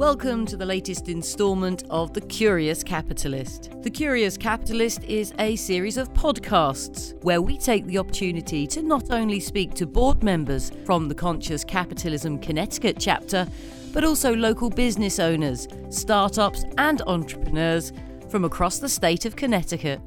Welcome to the latest installment of The Curious Capitalist. The Curious Capitalist is a series of podcasts where we take the opportunity to not only speak to board members from the Conscious Capitalism Connecticut chapter, but also local business owners, startups, and entrepreneurs from across the state of Connecticut.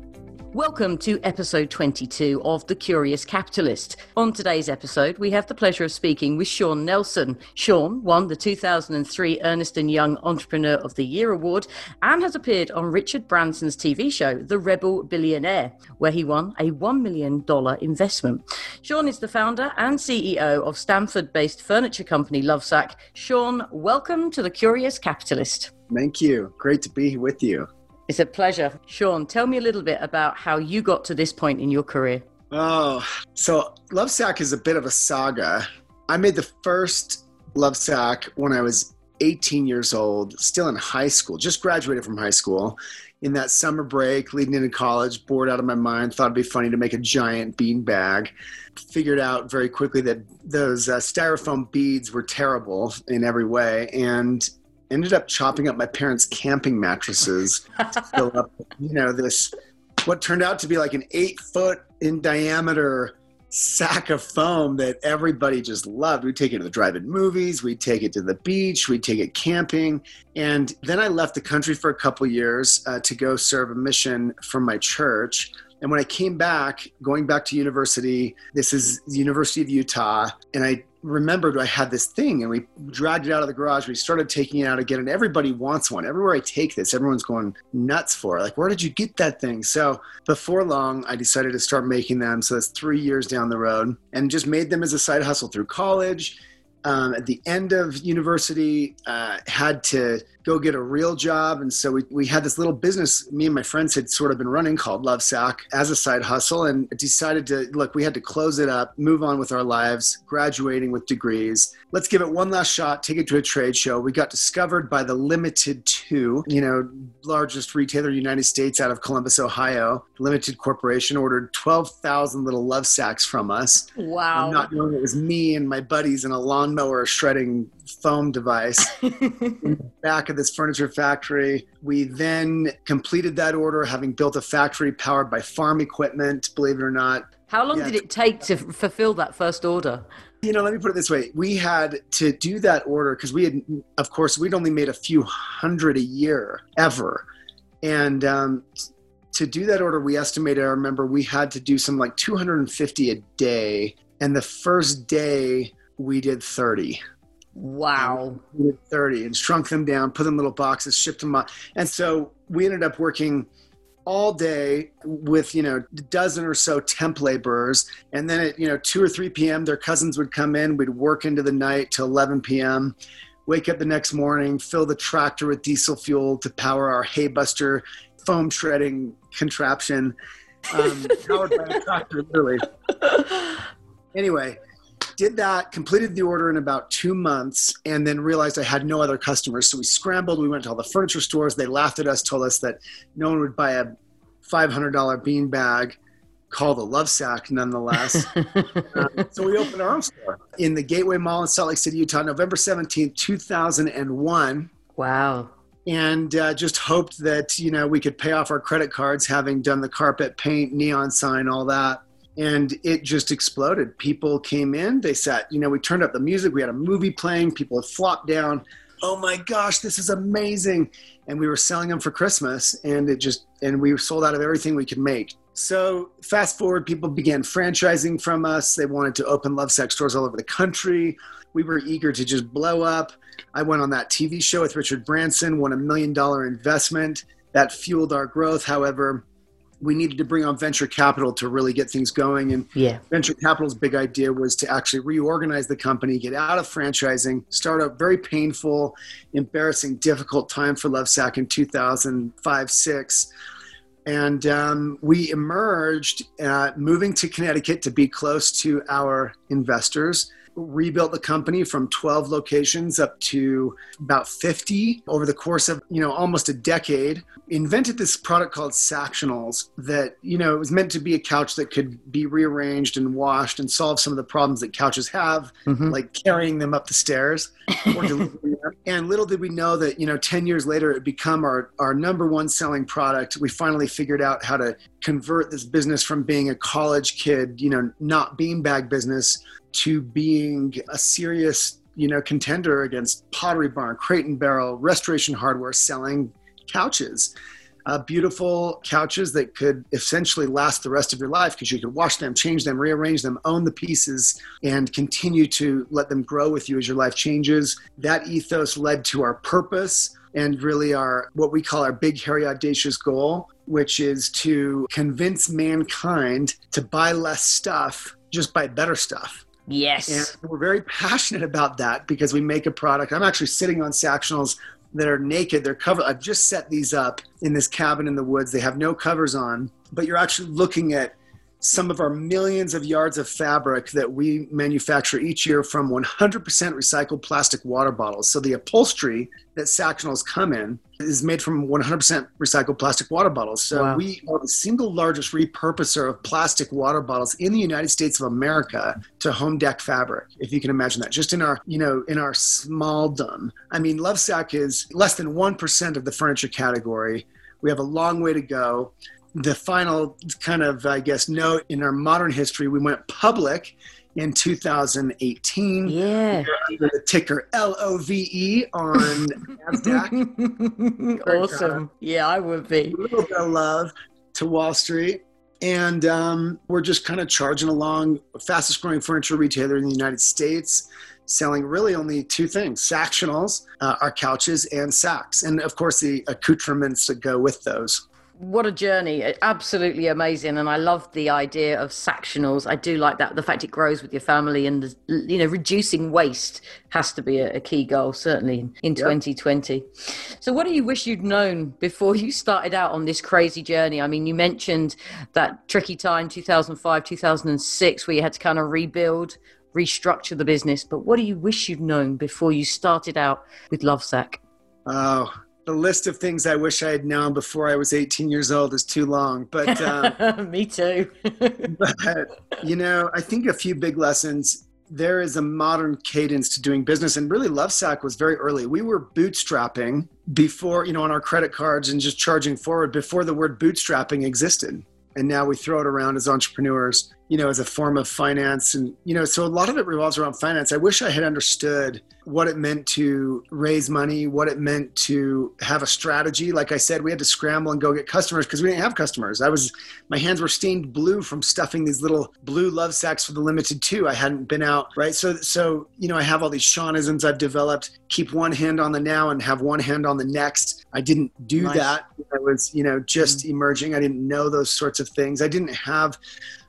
Welcome to episode 22 of The Curious Capitalist. On today's episode, we have the pleasure of speaking with Shawn Nelson. Shawn won the 2003 Ernst & Young Entrepreneur of the Year award and has appeared on Richard Branson's TV show, The Rebel Billionaire, where he won a $1 million investment. Shawn is the founder and CEO of Stamford-based furniture company Lovesac. Shawn, welcome to The Curious Capitalist. Thank you. Great to be with you. It's a pleasure. Shawn, tell me a little bit about how you got to this point in your career. Oh, so Lovesac is a bit of a saga. I made the first Lovesac when I was 18 years old, still in high school, just graduated from high school. In that summer break, leading into college, bored out of my mind, thought it'd be funny to make a giant bean bag. Figured out very quickly that those uh, styrofoam beads were terrible in every way, and ended up chopping up my parents' camping mattresses to fill up, you know, this what turned out to be like an eight foot in diameter sack of foam that everybody just loved. We'd take it to the drive-in movies, we'd take it to the beach, we'd take it camping, and then I left the country for a couple years uh, to go serve a mission from my church. And when I came back, going back to university, this is the University of Utah, and I remembered I had this thing and we dragged it out of the garage. We started taking it out again, and everybody wants one. Everywhere I take this, everyone's going nuts for it. Like, where did you get that thing? So before long, I decided to start making them. So that's three years down the road and just made them as a side hustle through college um, at the end of university, uh, had to go get a real job. And so we, we had this little business me and my friends had sort of been running called Lovesac as a side hustle and decided to look, we had to close it up, move on with our lives, graduating with degrees. Let's give it one last shot, take it to a trade show. We got discovered by the Limited Too, you know, largest retailer in the United States out of Columbus, Ohio. Limited Corporation ordered 12,000 little Lovesac's from us. Wow. Not knowing it was me and my buddies in a lawn lawnmower shredding foam device in the back of this furniture factory. We then completed that order, having built a factory powered by farm equipment, believe it or not. How long yeah. did it take to fulfill that first order? You know, let me put it this way. We had to do that order because we had, of course, we'd only made a few hundred a year ever. And um, to do that order, we estimated, I remember we had to do some like 250 a day. And the first day, we did 30. Wow. 30 and shrunk them down, put them in little boxes, shipped them up. And so we ended up working all day with, you know, a dozen or so temp laborers. And then at, you know, 2 or 3 p.m., their cousins would come in. We'd work into the night till 11 p.m., wake up the next morning, fill the tractor with diesel fuel to power our haybuster foam shredding contraption, um, powered by a tractor, literally. Anyway, did that, completed the order in about two months, and then realized I had no other customers. So we scrambled. We went to all the furniture stores. They laughed at us, told us that no one would buy a $500 bean bag called a Lovesac nonetheless. um, so we opened our own store in the Gateway Mall in Salt Lake City, Utah, November 17th, 2001. Wow. And uh, just hoped that, you know, we could pay off our credit cards, having done the carpet, paint, neon sign, all that and it just exploded. People came in, they sat, you know, we turned up the music, we had a movie playing, people flopped down. Oh my gosh, this is amazing. And we were selling them for Christmas and it just, and we sold out of everything we could make. So fast forward, people began franchising from us. They wanted to open Lovesac stores all over the country. We were eager to just blow up. I went on that TV show with Richard Branson, won a million dollar investment. That fueled our growth. However, we needed to bring on venture capital to really get things going. And yeah. venture capital's big idea was to actually reorganize the company, get out of franchising, start a very painful, embarrassing, difficult time for Lovesac in 2005, six. And um, we emerged uh, moving to Connecticut to be close to our investors. Rebuilt the company from 12 locations up to about 50 over the course of, you know, almost a decade. Invented this product called Sactionals that, you know, it was meant to be a couch that could be rearranged and washed and solve some of the problems that couches have, mm-hmm. like carrying them up the stairs and little did we know that, you know, 10 years later it become our, our number one selling product. We finally figured out how to convert this business from being a college kid, you know, not beanbag business to being a serious, you know, contender against Pottery Barn, Crate and Barrel, Restoration Hardware selling couches. Uh, beautiful couches that could essentially last the rest of your life because you could wash them, change them, rearrange them, own the pieces, and continue to let them grow with you as your life changes. That ethos led to our purpose and really our what we call our big, hairy, audacious goal, which is to convince mankind to buy less stuff, just buy better stuff. Yes. And we're very passionate about that because we make a product. I'm actually sitting on Sactionals that are naked. They're covered. I've just set these up in this cabin in the woods. They have no covers on, but you're actually looking at some of our millions of yards of fabric that we manufacture each year from 100% recycled plastic water bottles. So the upholstery that Sactionals come in is made from 100% recycled plastic water bottles. So wow. we are the single largest repurposer of plastic water bottles in the United States of America to home dec fabric. If you can imagine that, just in our, you know, in our smalldom. I mean, Lovesac is less than 1% of the furniture category. We have a long way to go the final kind of, I guess, note in our modern history, we went public in 2018. Yeah. Under the ticker LOVE on NASDAQ. awesome. Yeah, I would be. A little bit of love to Wall Street. And um, we're just kind of charging along, fastest growing furniture retailer in the United States, selling really only two things Sactionals, uh, our couches, and sacks. And of course, the accoutrements that go with those what a journey. Absolutely amazing and i love the idea of sectionals. I do like that the fact it grows with your family and the, you know reducing waste has to be a, a key goal certainly in, in yep. 2020 so what do you wish you'd known before you started out on this crazy journey? I mean you mentioned that tricky time 2005 2006 where you had to kind of rebuild restructure the business but what do you wish you'd known before you started out with lovesac? Oh the list of things I wish I had known before I was 18 years old is too long. But um, me too. but you know, I think a few big lessons. There is a modern cadence to doing business, and really, Lovesac was very early. We were bootstrapping before, you know, on our credit cards and just charging forward before the word bootstrapping existed and now we throw it around as entrepreneurs you know as a form of finance. And you know so a lot of it revolves around finance. I wish i had understood what it meant to raise money what it meant to have a strategy. Like i said we had to scramble and go get customers because we didn't have customers. I was my hands were stained blue from stuffing these little blue love sacks for the Limited Too. I hadn't been out right? So so you know i have all these seanisms i've developed. Keep one hand on the now and have one hand on the next i didn't do nice. that i was you know just mm-hmm. emerging i didn't know those sorts of things i didn't have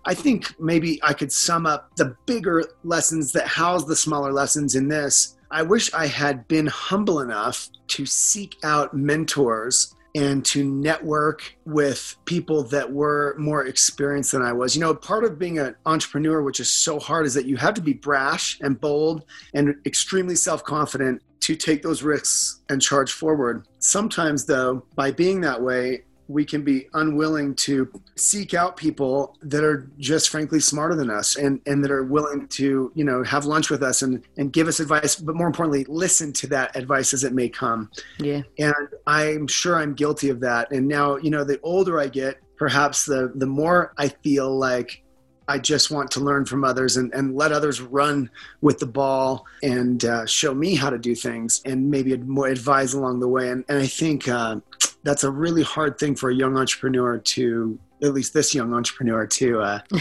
I think maybe I could sum up the bigger lessons that house the smaller lessons in this. I wish I had been humble enough to seek out mentors and to network with people that were more experienced than I was. You know, part of being an entrepreneur, which is so hard, is that you have to be brash and bold and extremely self confident to take those risks and charge forward. Sometimes, though, by being that way, we can be unwilling to seek out people that are just frankly smarter than us and, and that are willing to you know have lunch with us and, and give us advice but more importantly listen to that advice as it may come. Yeah. And i'm sure i'm guilty of that. And now you know the older i get perhaps the the more i feel like I just want to learn from others and, and let others run with the ball and uh, show me how to do things and maybe more advise along the way. And, and I think uh, that's a really hard thing for a young entrepreneur to at least this young entrepreneur to uh,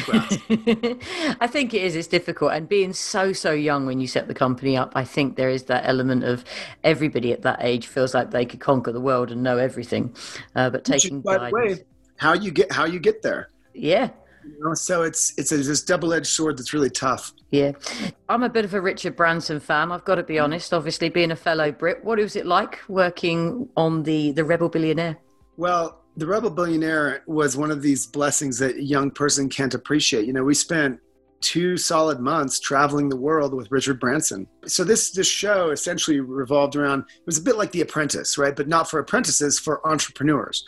I think it is. It's difficult, and being so so young when you set the company up, I think there is that element of everybody at that age feels like they could conquer the world and know everything, uh, but taking by guidance. the way, how you get how you get there. Yeah, you know, so it's it's a, this double-edged sword that's really tough. Yeah, I'm a bit of a Richard Branson fan. I've got to be mm. honest. Obviously, being a fellow Brit, what was it like working on the the Rebel Billionaire? Well, the Rebel Billionaire was one of these blessings that a young person can't appreciate. You know, we spent two solid months traveling the world with Richard Branson. So this this show essentially revolved around it was a bit like The Apprentice, right? But not for apprentices, for entrepreneurs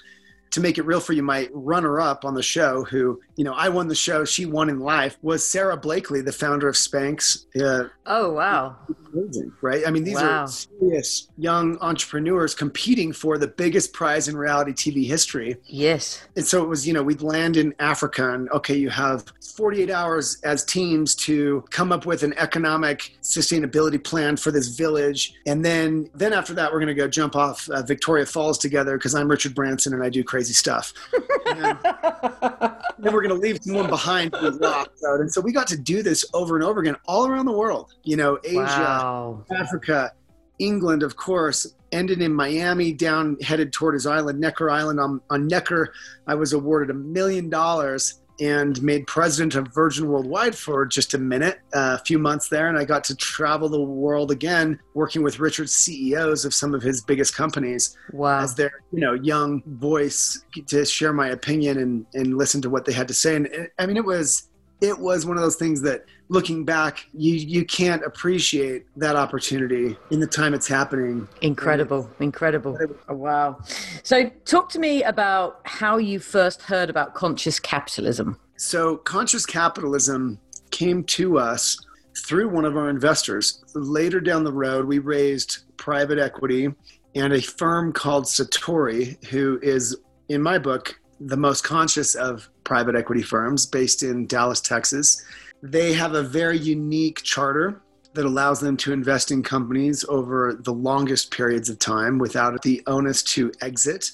to make it real for you, my runner up on the show, who, you know, I won the show, she won in life, was Sara Blakely, the founder of Spanx. Uh, oh, wow. Amazing, right? I mean, these wow. are serious young entrepreneurs competing for the biggest prize in reality TV history. Yes. And so it was, you know, we'd land in Africa and, okay, you have 48 hours as teams to come up with an economic sustainability plan for this village. And then, then after that, we're going to go jump off uh, Victoria Falls together because I'm Richard Branson and I do crazy stuff. then we're going to leave someone behind with locked out. And so we got to do this over and over again, all around the world. You know, Asia, wow. Africa, England, of course. Ended in Miami, down headed toward his island, Necker Island. On, on Necker, I was awarded a million dollars and made president of Virgin Worldwide for just a minute, uh, a few months there. And I got to travel the world again, working with Richard's CEOs of some of his biggest companies wow. as their, you know, young voice to share my opinion and, and listen to what they had to say. And it, I mean, it was, it was one of those things that looking back you you can't appreciate that opportunity in the time it's happening. Incredible and, incredible. Oh, wow. So talk to me about how you first heard about conscious capitalism. So conscious capitalism came to us through one of our investors. Later down the road we raised private equity and a firm called satori who is in my book the most conscious of private equity firms based in Dallas, Texas. They have a very unique charter that allows them to invest in companies over the longest periods of time without the onus to exit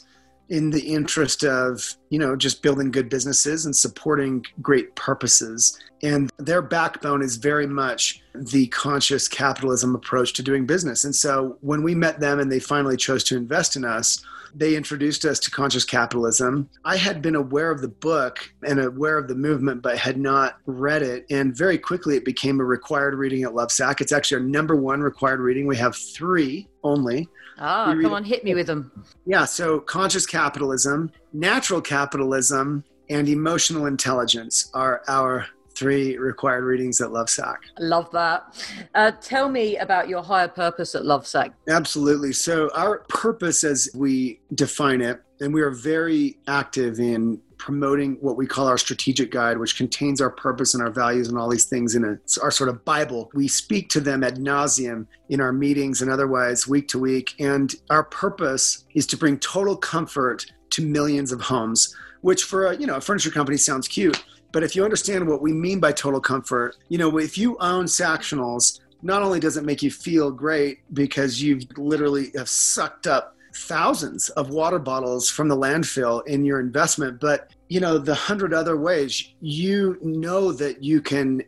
in the interest of you know just building good businesses and supporting great purposes. And their backbone is very much the conscious capitalism approach to doing business. And so when we met them and they finally chose to invest in us they introduced us to conscious capitalism. I had been aware of the book and aware of the movement, but had not read it. And very quickly, it became a required reading at Lovesac. It's actually our number one required reading. We have three only. Ah, come on, hit me with them. Yeah, so conscious capitalism, natural capitalism, and emotional intelligence are our three required readings at Lovesac. Love that. Uh, tell me about your higher purpose at Lovesac. Absolutely. So, our purpose, as we define it, and we are very active in promoting what we call our strategic guide, which contains our purpose and our values and all these things in a, our sort of Bible. We speak to them ad nauseum in our meetings and otherwise week to week. And our purpose is to bring total comfort to millions of homes, which for a you know a furniture company sounds cute, but if you understand what we mean by total comfort, you know, if you own Sactionals, not only does it make you feel great because you've literally have sucked up thousands of water bottles from the landfill in your investment, but you know, the hundred other ways you know that you can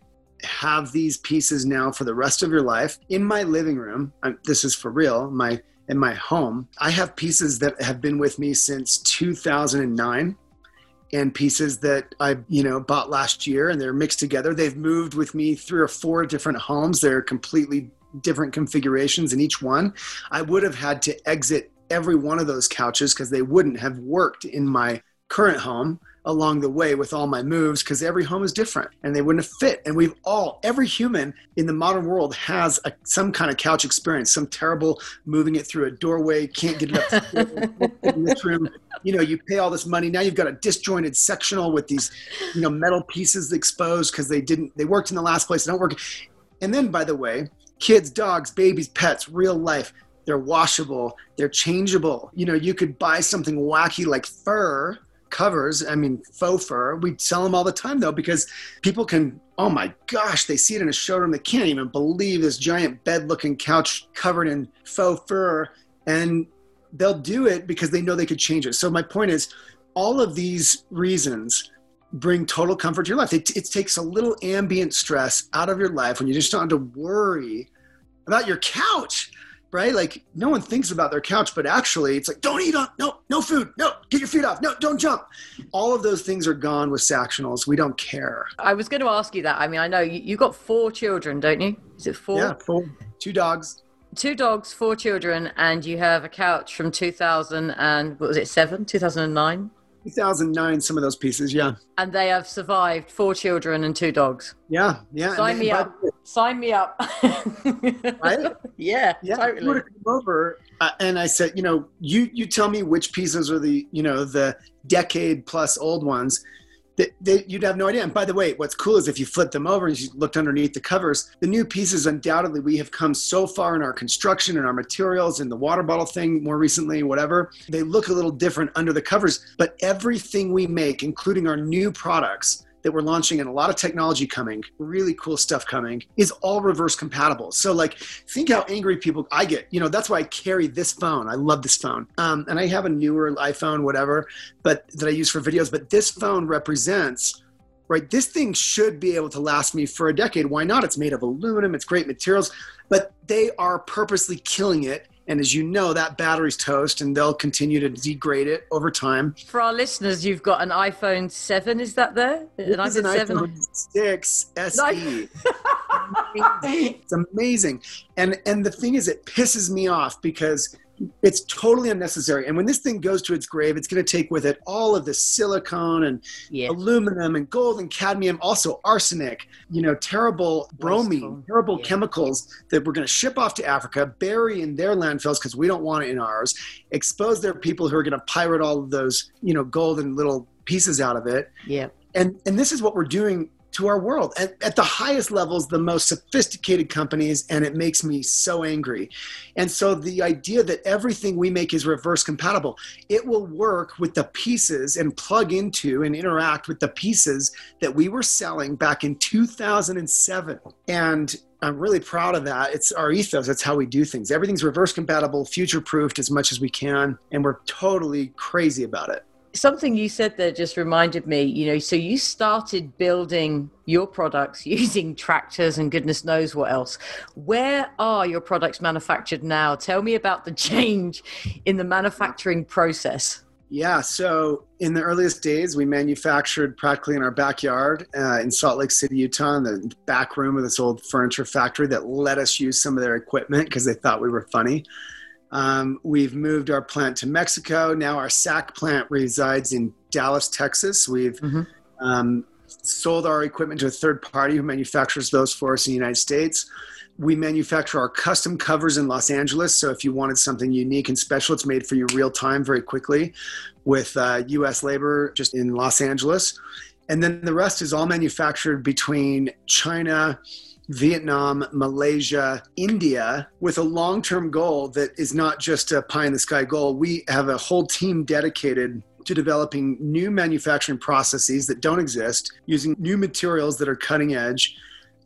have these pieces now for the rest of your life in my living room. I'm, this is for real. My in my home, I have pieces that have been with me since 2009 and pieces that I, you know, bought last year and they're mixed together. They've moved with me three or four different homes. They're completely different configurations in each one. I would have had to exit every one of those couches because they wouldn't have worked in my current home along the way with all my moves because every home is different and they wouldn't fit. And we've all, every human in the modern world has a, some kind of couch experience, some terrible moving it through a doorway, can't get it up in this room. You know, you pay all this money. Now you've got a disjointed sectional with these, you know, metal pieces exposed because they didn't, they worked in the last place. They don't work. And then, by the way, kids, dogs, babies, pets, real life, they're washable, they're changeable. You know, you could buy something wacky like fur covers. I mean, faux fur. We sell them all the time though because people can. Oh my gosh, they see it in a showroom. They can't even believe this giant bed-looking couch covered in faux fur, and they'll do it because they know they could change it. So my point is, all of these reasons bring total comfort to your life. It, it takes a little ambient stress out of your life when you just don't have to worry about your couch right? Like no one thinks about their couch, but actually it's like, don't eat on, no, no food, no, get your feet off, no, don't jump. All of those things are gone with Sactionals. We don't care. I was going to ask you that. I mean, I know you, you got four children, don't you? Is it four? Yeah, four. Two dogs. Two dogs, four children, and you have a couch from 2000 and what was it, seven, 2009? 2009, some of those pieces, yeah. And they have survived four children and two dogs. Yeah, yeah. Sign me up. Sign me up. right? Yeah, yeah. totally. You come over, uh, and I said, you know, you you tell me which pieces are the you know the decade plus old ones that, that you'd have no idea. And by the way, what's cool is if you flip them over and you looked underneath the covers, the new pieces undoubtedly we have come so far in our construction and our materials and the water bottle thing more recently, whatever. They look a little different under the covers, but everything we make, including our new products, that we're launching and a lot of technology coming, really cool stuff coming, is all reverse compatible. So like, think how angry people I get. You know, that's why I carry this phone. I love this phone, um, and I have a newer iPhone, whatever, but that I use for videos. But this phone represents. Right, this thing should be able to last me for a decade. Why not? It's made of aluminum, it's great materials, but they are purposely killing it and as you know, that battery's toast and they'll continue to degrade it over time. For our listeners, you've got an iPhone 7, is that there? An iPhone, an 7? iPhone 6 SE. it's amazing. And and the thing is it pisses me off because it's totally unnecessary. And when this thing goes to its grave, it's going to take with it all of the silicone and yeah. aluminum and gold and cadmium, also arsenic, you know, terrible bromine, terrible yeah. chemicals that we're going to ship off to Africa, bury in their landfills because we don't want it in ours, expose their people who are going to pirate all of those, you know, golden little pieces out of it. Yeah. And and this is what we're doing to our world at, at, the highest levels the most sophisticated companies and it makes me so angry and so the idea that everything we make is reverse compatible it will work with the pieces and plug into and interact with the pieces that we were selling back in 2007 and I'm really proud of that. It's our ethos. That's how we do things. Everything's reverse compatible, future proofed as much as we can. And we're totally crazy about it something you said there just reminded me you know so you started building your products using tractors and goodness knows what else. Where are your products manufactured now? Tell me about the change in the manufacturing process. Yeah so in the earliest days we manufactured practically in our backyard uh, in salt lake city utah in the back room of this old furniture factory that let us use some of their equipment because they thought we were funny um, we've moved our plant to Mexico. Now our SAC plant resides in Dallas, Texas. We've mm-hmm. um, sold our equipment to a third party who manufactures those for us in the United States. We manufacture our custom covers in Los Angeles. So if you wanted something unique and special, it's made for you real time, very quickly, with uh, U.S. labor just in Los Angeles. And then the rest is all manufactured between China, Vietnam, Malaysia, India with a long term goal that is not just a pie in the sky goal. We have a whole team dedicated to developing new manufacturing processes that don't exist, using new materials that are cutting edge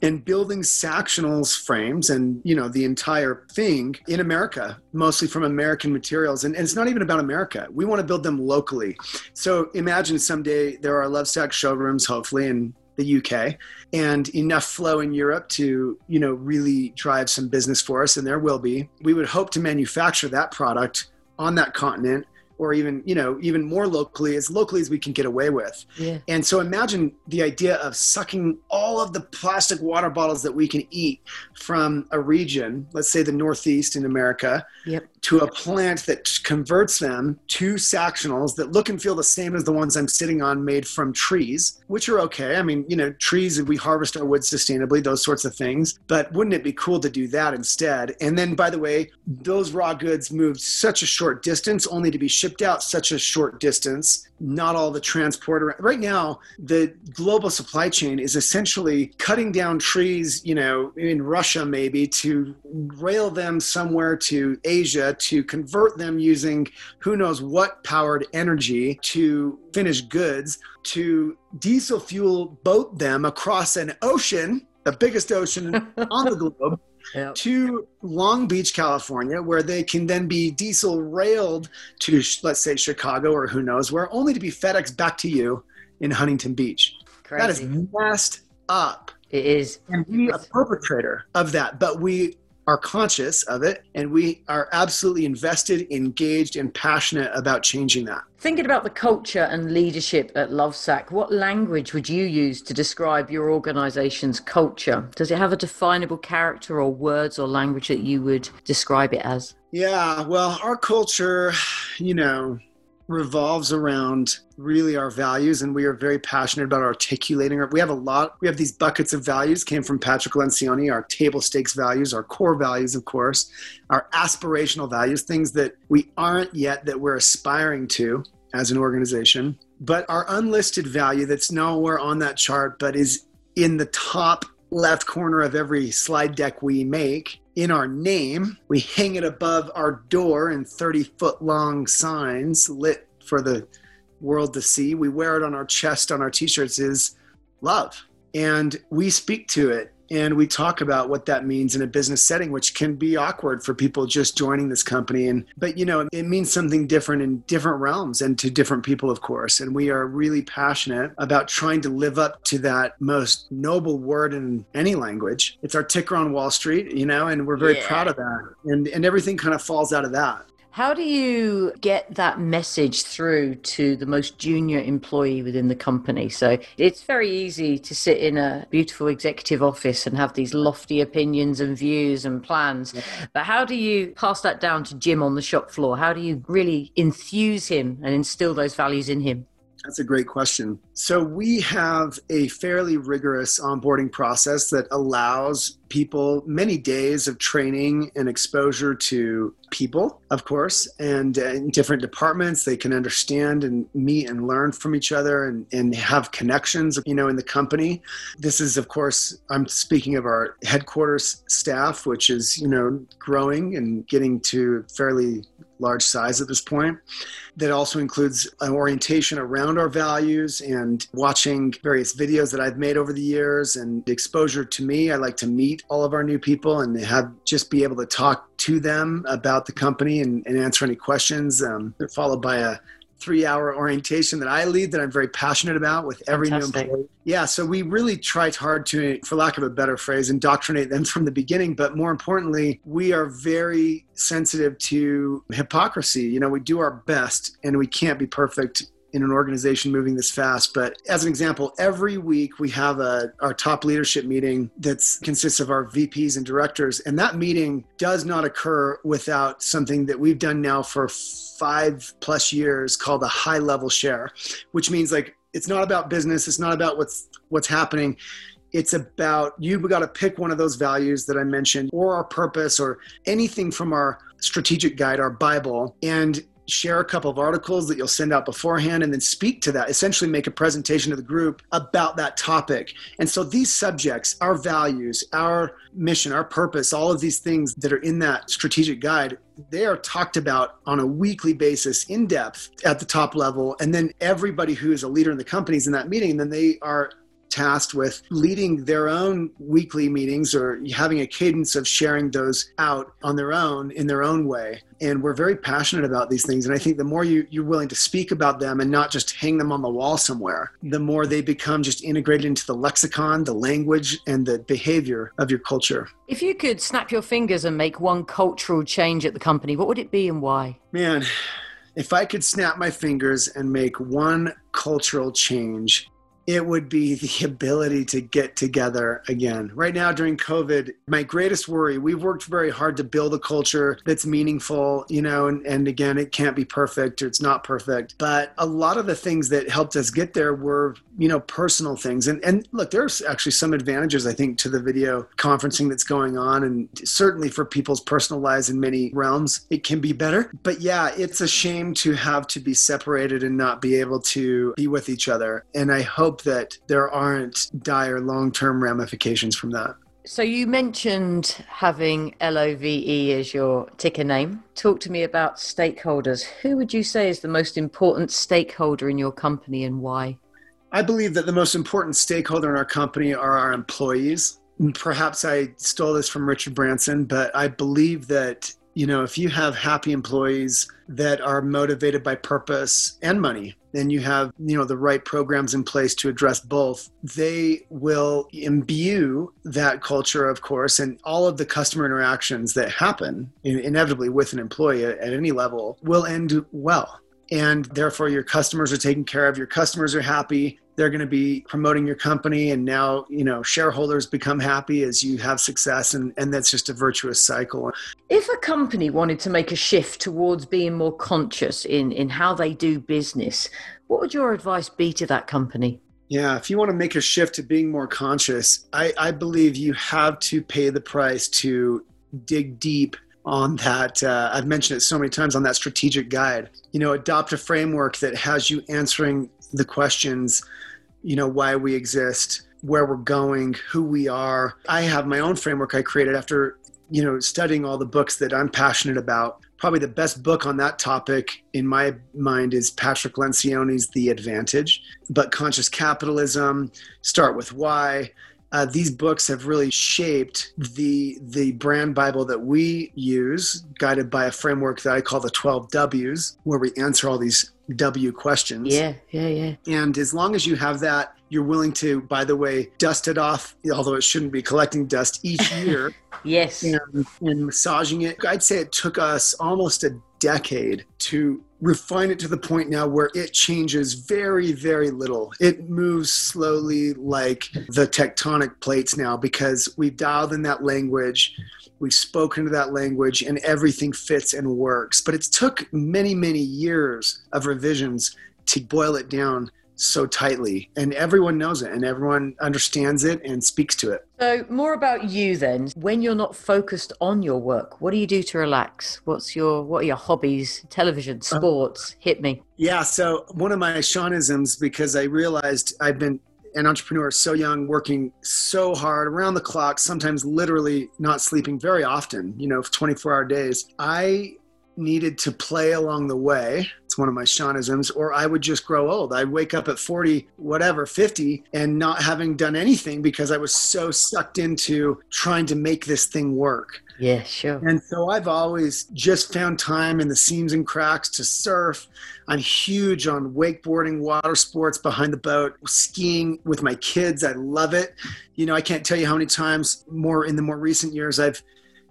and building Sactionals frames and you know the entire thing in America, mostly from American materials. And, and, it's not even about America. We want to build them locally. So imagine someday there are Lovesac showrooms, hopefully, and the UK, and enough flow in Europe to, you know, really drive some business for us, and there will be. We would hope to manufacture that product on that continent or even you know even more locally as locally as we can get away with yeah. and so imagine the idea of sucking all of the plastic water bottles that we can eat from a region let's say the northeast in america yep. to a plant that converts them to Sactionals that look and feel the same as the ones i'm sitting on made from trees which are okay i mean you know trees we harvest our wood sustainably those sorts of things but wouldn't it be cool to do that instead and then by the way those raw goods moved such a short distance only to be shipped shipped out such a short distance. Not all the transport right now the global supply chain is essentially cutting down trees you know in russia maybe to rail them somewhere to asia to convert them using who knows what powered energy to finished goods to diesel fuel boat them across an ocean the biggest ocean on the globe yep. to Long Beach, California, where they can then be diesel railed to, let's say, Chicago or who knows where, only to be FedEx back to you in Huntington Beach. Crazy. That is messed up. It is. And we a perpetrator of that, but we are conscious of it and we are absolutely invested, engaged, and passionate about changing that. Thinking about the culture and leadership at Lovesac, what language would you use to describe your organization's culture? Does it have a definable character or words or language that you would describe it as? Yeah, well, our culture, you know, revolves around really our values and we are very passionate about articulating our, we have a lot we have these buckets of values came from patrick lencioni our table stakes values our core values of course our aspirational values things that we aren't yet that we're aspiring to as an organization but our unlisted value that's nowhere on that chart but is in the top left corner of every slide deck we make in our name. We hang it above our door in 30 foot long signs lit for the world to see. We wear it on our chest, on our t shirts, is love. And we speak to it and we talk about what that means in a business setting which can be awkward for people just joining this company. And but you know it means something different in different realms and to different people of course. And we are really passionate about trying to live up to that most noble word in any language. It's our ticker on wall street you know and we're very yeah. proud of that. And and everything kind of falls out of that how do you get that message through to the most junior employee within the company? So it's very easy to sit in a beautiful executive office and have these lofty opinions and views and plans. But how do you pass that down to Jim on the shop floor? How do you really enthuse him and instill those values in him? That's a great question. So, we have a fairly rigorous onboarding process that allows people many days of training and exposure to people, of course, and uh, in different departments. They can understand and meet and learn from each other and, and have connections, you know, in the company. This is, of course, I'm speaking of our headquarters staff, which is, you know, growing and getting to fairly large size at this point. That also includes an orientation around our values and watching various videos that I've made over the years and exposure to me. I like to meet all of our new people and have just be able to talk to them about the company and, and answer any questions. Um, followed by a three hour orientation that I lead that I'm very passionate about with every Fantastic. new employee. Yeah, so we really try hard to, for lack of a better phrase, indoctrinate them from the beginning. But more importantly, we are very sensitive to hypocrisy. You know, we do our best and we can't be perfect in an organization moving this fast. But as an example, every week we have a our top leadership meeting that consists of our VPs and directors, and that meeting does not occur without something that we've done now for five plus years called a high level share, which means like it's not about business, it's not about what's what's happening. It's about you've got to pick one of those values that I mentioned, or our purpose, or anything from our strategic guide, our Bible, and share a couple of articles that you'll send out beforehand and then speak to that essentially make a presentation to the group about that topic. And so these subjects our values our mission our purpose all of these things that are in that strategic guide they are talked about on a weekly basis in depth at the top level. And then everybody who is a leader in the company is in that meeting and then they are tasked with leading their own weekly meetings or having a cadence of sharing those out on their own in their own way. And we're very passionate about these things. And I think the more you, you're willing to speak about them and not just hang them on the wall somewhere, the more they become just integrated into the lexicon, the language, and the behavior of your culture. If you could snap your fingers and make one cultural change at the company, what would it be and why? Man, if I could snap my fingers and make one cultural change, it would be the ability to get together again. Right now, during COVID, my greatest worry, we've worked very hard to build a culture that's meaningful, you know, and, and again, it can't be perfect or it's not perfect. But a lot of the things that helped us get there were, you know, personal things. And, and look, there's actually some advantages, I think, to the video conferencing that's going on. And certainly for people's personal lives in many realms, it can be better. But yeah, it's a shame to have to be separated and not be able to be with each other. And I hope hope that there aren't dire long term ramifications from that. So you mentioned having LOVE as your ticker name. Talk to me about stakeholders. Who would you say is the most important stakeholder in your company and why? I believe that the most important stakeholder in our company are our employees. Perhaps I stole this from Richard Branson, but I believe that you know, if you have happy employees that are motivated by purpose and money, and you have, you know, the right programs in place to address both, they will imbue that culture, of course, and all of the customer interactions that happen inevitably with an employee at any level will end well. And therefore, your customers are taken care of, your customers are happy, they're going to be promoting your company and now you know shareholders become happy as you have success and, and that's just a virtuous cycle if a company wanted to make a shift towards being more conscious in in how they do business what would your advice be to that company yeah, if you want to make a shift to being more conscious, I, I believe you have to pay the price to dig deep on that. Uh, I've mentioned it so many times on that strategic guide. You know, adopt a framework that has you answering the questions, you know, why we exist, where we're going, who we are. I have my own framework I created after, you know, studying all the books that I'm passionate about probably the best book on that topic in my mind is Patrick Lencioni's The Advantage, but Conscious Capitalism, Start with Why. Uh, these books have really shaped the the brand bible that we use guided by a framework that i call the 12 w's where we answer all these w questions yeah yeah yeah and as long as you have that you're willing to, by the way, dust it off, although it shouldn't be collecting dust each year. yes. And, and massaging it. I'd say it took us almost a decade to refine it to the point now where it changes very, very little. It moves slowly like the tectonic plates now because we've dialed in that language. We've spoken to that language and everything fits and works. But it took many, many years of revisions to boil it down so tightly and everyone knows it and everyone understands it and speaks to it. So more about you then. When you're not focused on your work what do you do to relax? What's your what are your hobbies? Television uh, sports? Uh, hit me. Yeah so one of my shaunisms because i realized i've been an entrepreneur so young working so hard around the clock sometimes literally not sleeping very often you know 24 hour days i needed to play along the way. It's one of my Shaunisms, or I would just grow old. I'd wake up at 40, whatever, 50, and not having done anything because I was so sucked into trying to make this thing work. Yeah, sure. And so I've always just found time in the seams and cracks to surf. I'm huge on wakeboarding, water sports behind the boat, skiing with my kids. I love it. You know, I can't tell you how many times more in the more recent years I've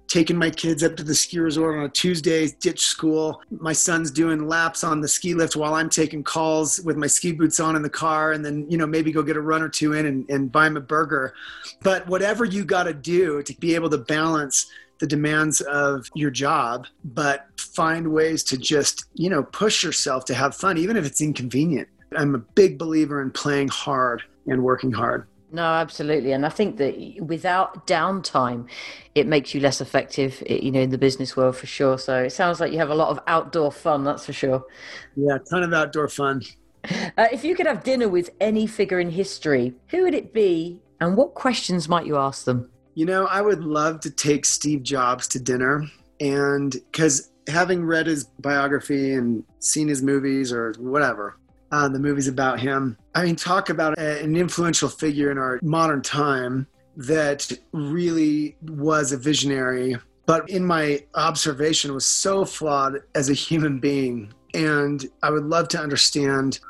taking my kids up to the ski resort on a Tuesday, ditch school. My son's doing laps on the ski lift while I'm taking calls with my ski boots on in the car, and then, you know, maybe go get a run or two in and, and buy him a burger. But whatever you got to do to be able to balance the demands of your job, but find ways to just, you know, push yourself to have fun, even if it's inconvenient. I'm a big believer in playing hard and working hard. No, absolutely, and I think that without downtime, it makes you less effective, you know, in the business world for sure. So it sounds like you have a lot of outdoor fun, that's for sure. Yeah, a ton of outdoor fun. Uh, if you could have dinner with any figure in history, who would it be, and what questions might you ask them? You know, I would love to take Steve Jobs to dinner, and because having read his biography and seen his movies or whatever, uh, the movies about him. I mean, talk about a, an influential figure in our modern time that really was a visionary, but in my observation was so flawed as a human being. And I would love to understand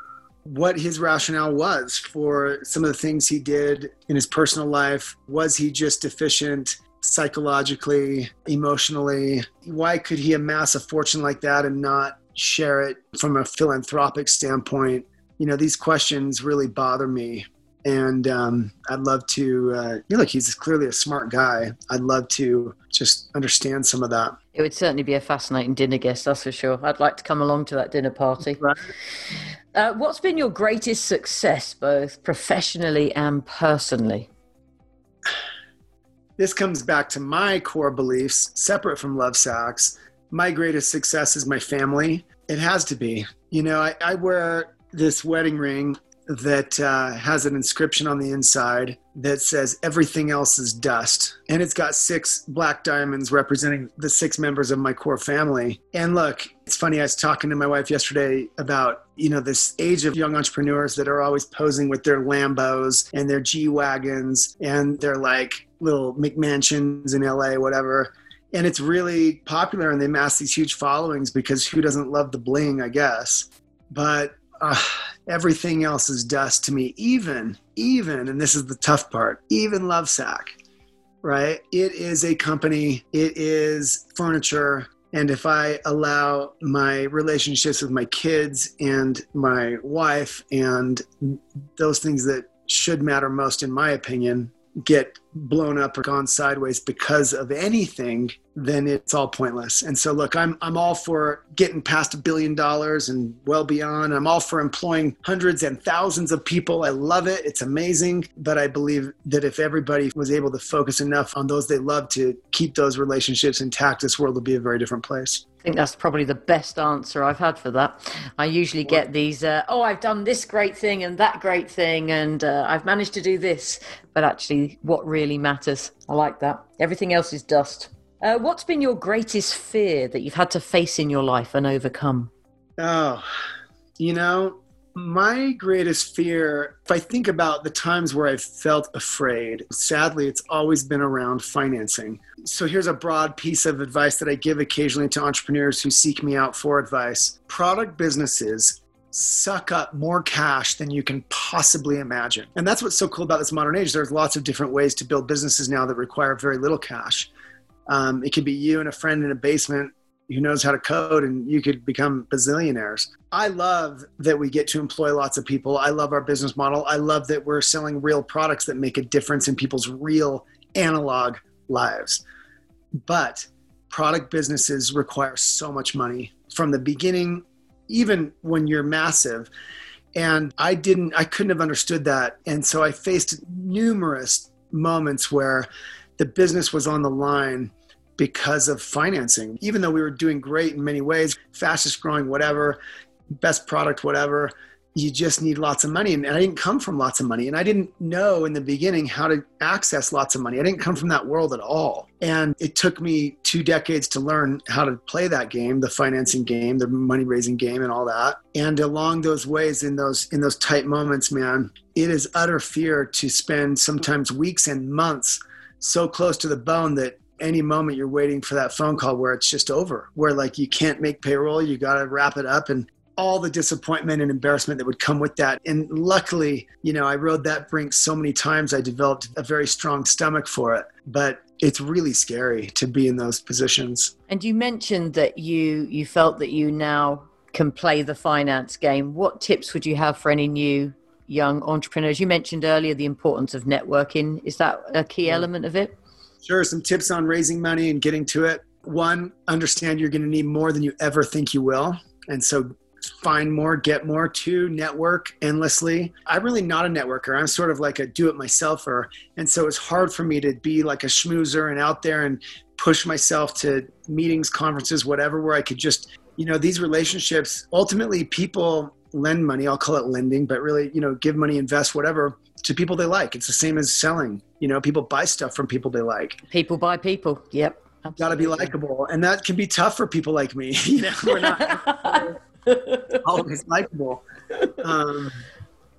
what his rationale was for some of the things he did in his personal life. Was he just deficient? psychologically, emotionally? Why could he amass a fortune like that and not share it from a philanthropic standpoint? You know, these questions really bother me. And um, I'd love to, uh, you know, look, he's clearly a smart guy. I'd love to just understand some of that. It would certainly be a fascinating dinner guest, that's for sure. I'd like to come along to that dinner party. Right. Uh, what's been your greatest success, both professionally and personally? This comes back to my core beliefs, separate from Lovesac's my greatest success is my family. It has to be. You know, I, I wear this wedding ring that uh, has an inscription on the inside that says everything else is dust and it's got six black diamonds representing the six members of my core family and look it's funny i was talking to my wife yesterday about you know this age of young entrepreneurs that are always posing with their lambos and their g wagons and their like little mcmansions in la whatever and it's really popular and they amass these huge followings because who doesn't love the bling i guess. But uh, everything else is dust to me. Even even and this is the tough part even lovesac right? It is a company it is furniture. And if I allow my relationships with my kids and my wife and those things that should matter most, in my opinion, get blown up or gone sideways because of anything, then it's all pointless. And so, look, I'm I'm all for getting past a billion dollars and well beyond. I'm all for employing hundreds and thousands of people. I love it. It's amazing. But I believe that if everybody was able to focus enough on those they love to keep those relationships intact, this world would be a very different place. Think that's probably the best answer I've had for that. I usually get these, uh, oh, I've done this great thing and that great thing, and uh, I've managed to do this. But actually, what really matters? I like that. Everything else is dust. Uh, what's been your greatest fear that you've had to face in your life and overcome? Oh, you know, my greatest fear, if I think about the times where I've felt afraid, sadly, it's always been around financing. So here's a broad piece of advice that I give occasionally to entrepreneurs who seek me out for advice. Product businesses suck up more cash than you can possibly imagine. And that's what's so cool about this modern age. There's lots of different ways to build businesses now that require very little cash. Um, it could be you and a friend in a basement who knows how to code and you could become bazillionaires. I love that we get to employ lots of people. I love our business model. I love that we're selling real products that make a difference in people's real analog lives. But product businesses require so much money from the beginning, even when you're massive. And I didn't, I couldn't have understood that. And so I faced numerous moments where the business was on the line because of financing. Even though we were doing great in many ways, fastest growing, whatever, best product, whatever, you just need lots of money. And I didn't come from lots of money. And I didn't know in the beginning how to access lots of money. I didn't come from that world at all. And it took me two decades to learn how to play that game, the financing game, the money raising game and all that. And along those ways, in those in those tight moments, man, it is utter fear to spend sometimes weeks and months so close to the bone that any moment you're waiting for that phone call where it's just over, where like you can't make payroll, you got to wrap it up and all the disappointment and embarrassment that would come with that. And luckily, you know, I rode that brink so many times, I developed a very strong stomach for it. But it's really scary to be in those positions. And you mentioned that you you felt that you now can play the finance game. What tips would you have for any new young entrepreneurs? You mentioned earlier the importance of networking. Is that a key mm. element of it? Sure. Some tips on raising money and getting to it. One, understand you're going to need more than you ever think you will. And so find more, get more. Two, network endlessly. I'm really not a networker. I'm sort of like a do it myselfer. And so it's hard for me to be like a schmoozer and out there and push myself to meetings, conferences, whatever, where I could just, you know, these relationships, ultimately people lend money. I'll call it lending, but really, you know, give money, invest, whatever to people they like. It's the same as selling. You know, people buy stuff from people they like. People buy people. Yep. Got to be likable, and that can be tough for people like me. you know, we're not always likable. Um,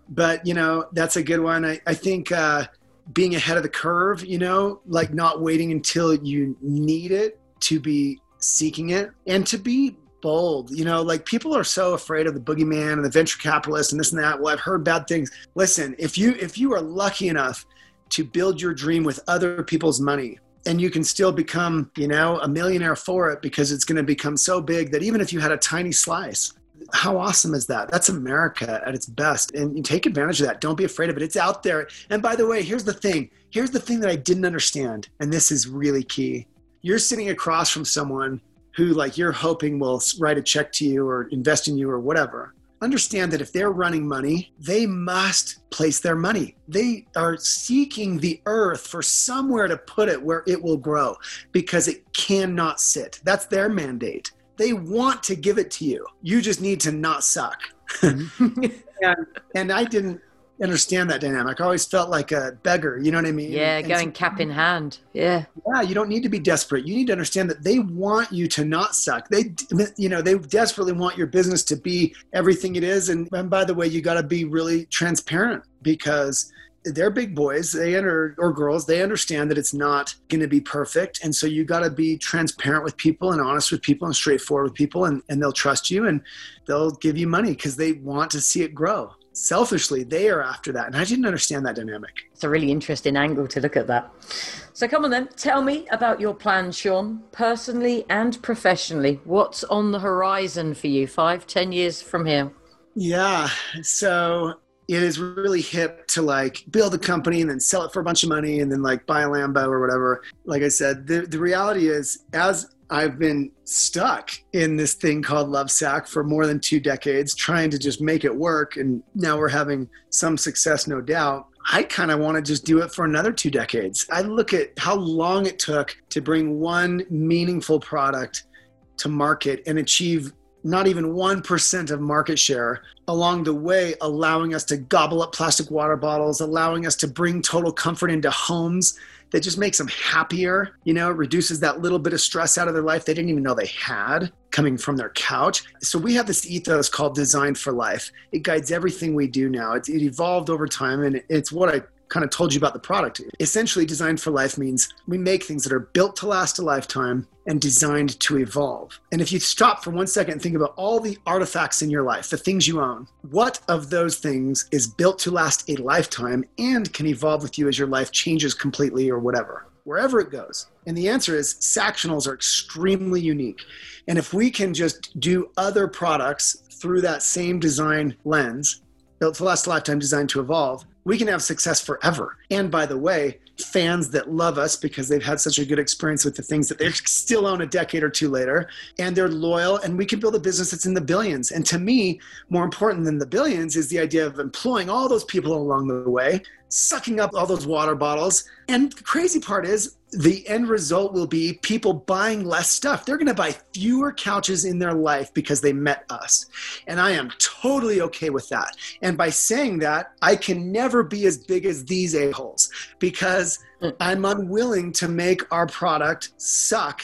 but you know, that's a good one. I, I think uh, being ahead of the curve. You know, like not waiting until you need it to be seeking it, and to be bold. You know, like people are so afraid of the boogeyman and the venture capitalist and this and that. Well, I've heard bad things. Listen, if you if you are lucky enough to build your dream with other people's money and you can still become, you know, a millionaire for it because it's going to become so big that even if you had a tiny slice, how awesome is that? That's America at its best. And you take advantage of that. Don't be afraid of it. It's out there. And by the way, here's the thing. Here's the thing that I didn't understand. And this is really key. You're sitting across from someone who like you're hoping will write a check to you or invest in you or whatever understand that if they're running money, they must place their money. They are seeking the earth for somewhere to put it where it will grow because it cannot sit. That's their mandate. They want to give it to you. You just need to not suck. Mm-hmm. and, and I didn't understand that dynamic. I always felt like a beggar, you know what I mean? Yeah, and going so, cap in hand. Yeah. Yeah, you don't need to be desperate. You need to understand that they want you to not suck. They you know, they desperately want your business to be everything it is and, and by the way, you got to be really transparent because they're big boys they enter or girls they understand that it's not going to be perfect and so you got to be transparent with people and honest with people and straightforward with people and, and they'll trust you and they'll give you money because they want to see it grow selfishly they are after that. And i didn't understand that dynamic. It's a really interesting angle to look at that. So come on then tell me about your plans Shawn personally and professionally. What's on the horizon for you five ten years from here? Yeah so it is really hip to like build a company and then sell it for a bunch of money and then like buy a Lambo or whatever. Like I said, the, the reality is as I've been stuck in this thing called Lovesac for more than two decades, trying to just make it work. And now we're having some success, no doubt. I kind of want to just do it for another two decades. I look at how long it took to bring one meaningful product to market and achieve not even 1% of market share along the way, allowing us to gobble up plastic water bottles, allowing us to bring total comfort into homes that just makes them happier, you know, reduces that little bit of stress out of their life they didn't even know they had coming from their couch. So we have this ethos called Design for Life. It guides everything we do now. It, it evolved over time and it's what I kind of told you about the product. Essentially, designed for life means we make things that are built to last a lifetime and designed to evolve. And if you stop for one second and think about all the artifacts in your life, the things you own, what of those things is built to last a lifetime and can evolve with you as your life changes completely or whatever? Wherever it goes. And the answer is Sactionals are extremely unique. And if we can just do other products through that same design lens, built to last lifetime, designed to evolve, we can have success forever. And by the way, fans that love us because they've had such a good experience with the things that they still own a decade or two later, and they're loyal, and we can build a business that's in the billions. And to me, more important than the billions is the idea of employing all those people along the way, sucking up all those water bottles. And the crazy part is, the end result will be people buying less stuff. They're going to buy fewer couches in their life because they met us. And I am totally okay with that. And by saying that, I can never be as big as these a-holes because. I'm unwilling to make our product suck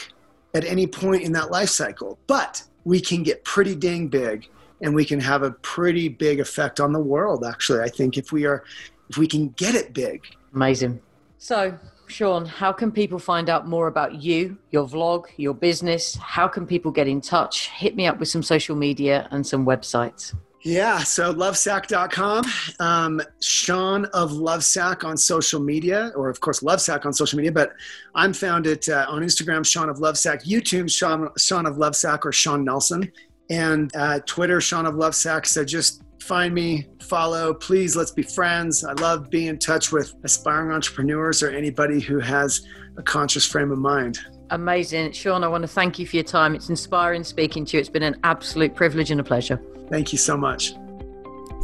at any point in that life cycle. But we can get pretty dang big and we can have a pretty big effect on the world actually. I think if we are if we can get it big. Amazing. So, Shawn, how can people find out more about you, your vlog, your business? How can people get in touch? Hit me up with some social media and some websites. Yeah, so lovesac.com, um, Shawn of Lovesac on social media, or of course Lovesac on social media, but I'm found at uh, on Instagram, Shawn of Lovesac, YouTube, Shawn, Shawn of Lovesac, or Shawn Nelson, and uh, Twitter, Shawn of Lovesac. So just find me, follow. Please, let's be friends. I love being in touch with aspiring entrepreneurs or anybody who has a conscious frame of mind. Amazing. Shawn, I want to thank you for your time. It's inspiring speaking to you. It's been an absolute privilege and a pleasure. Thank you so much.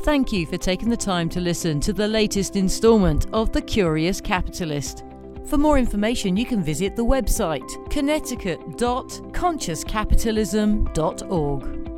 Thank you for taking the time to listen to the latest installment of The Curious Capitalist. For more information, you can visit the website connecticut.consciouscapitalism.org.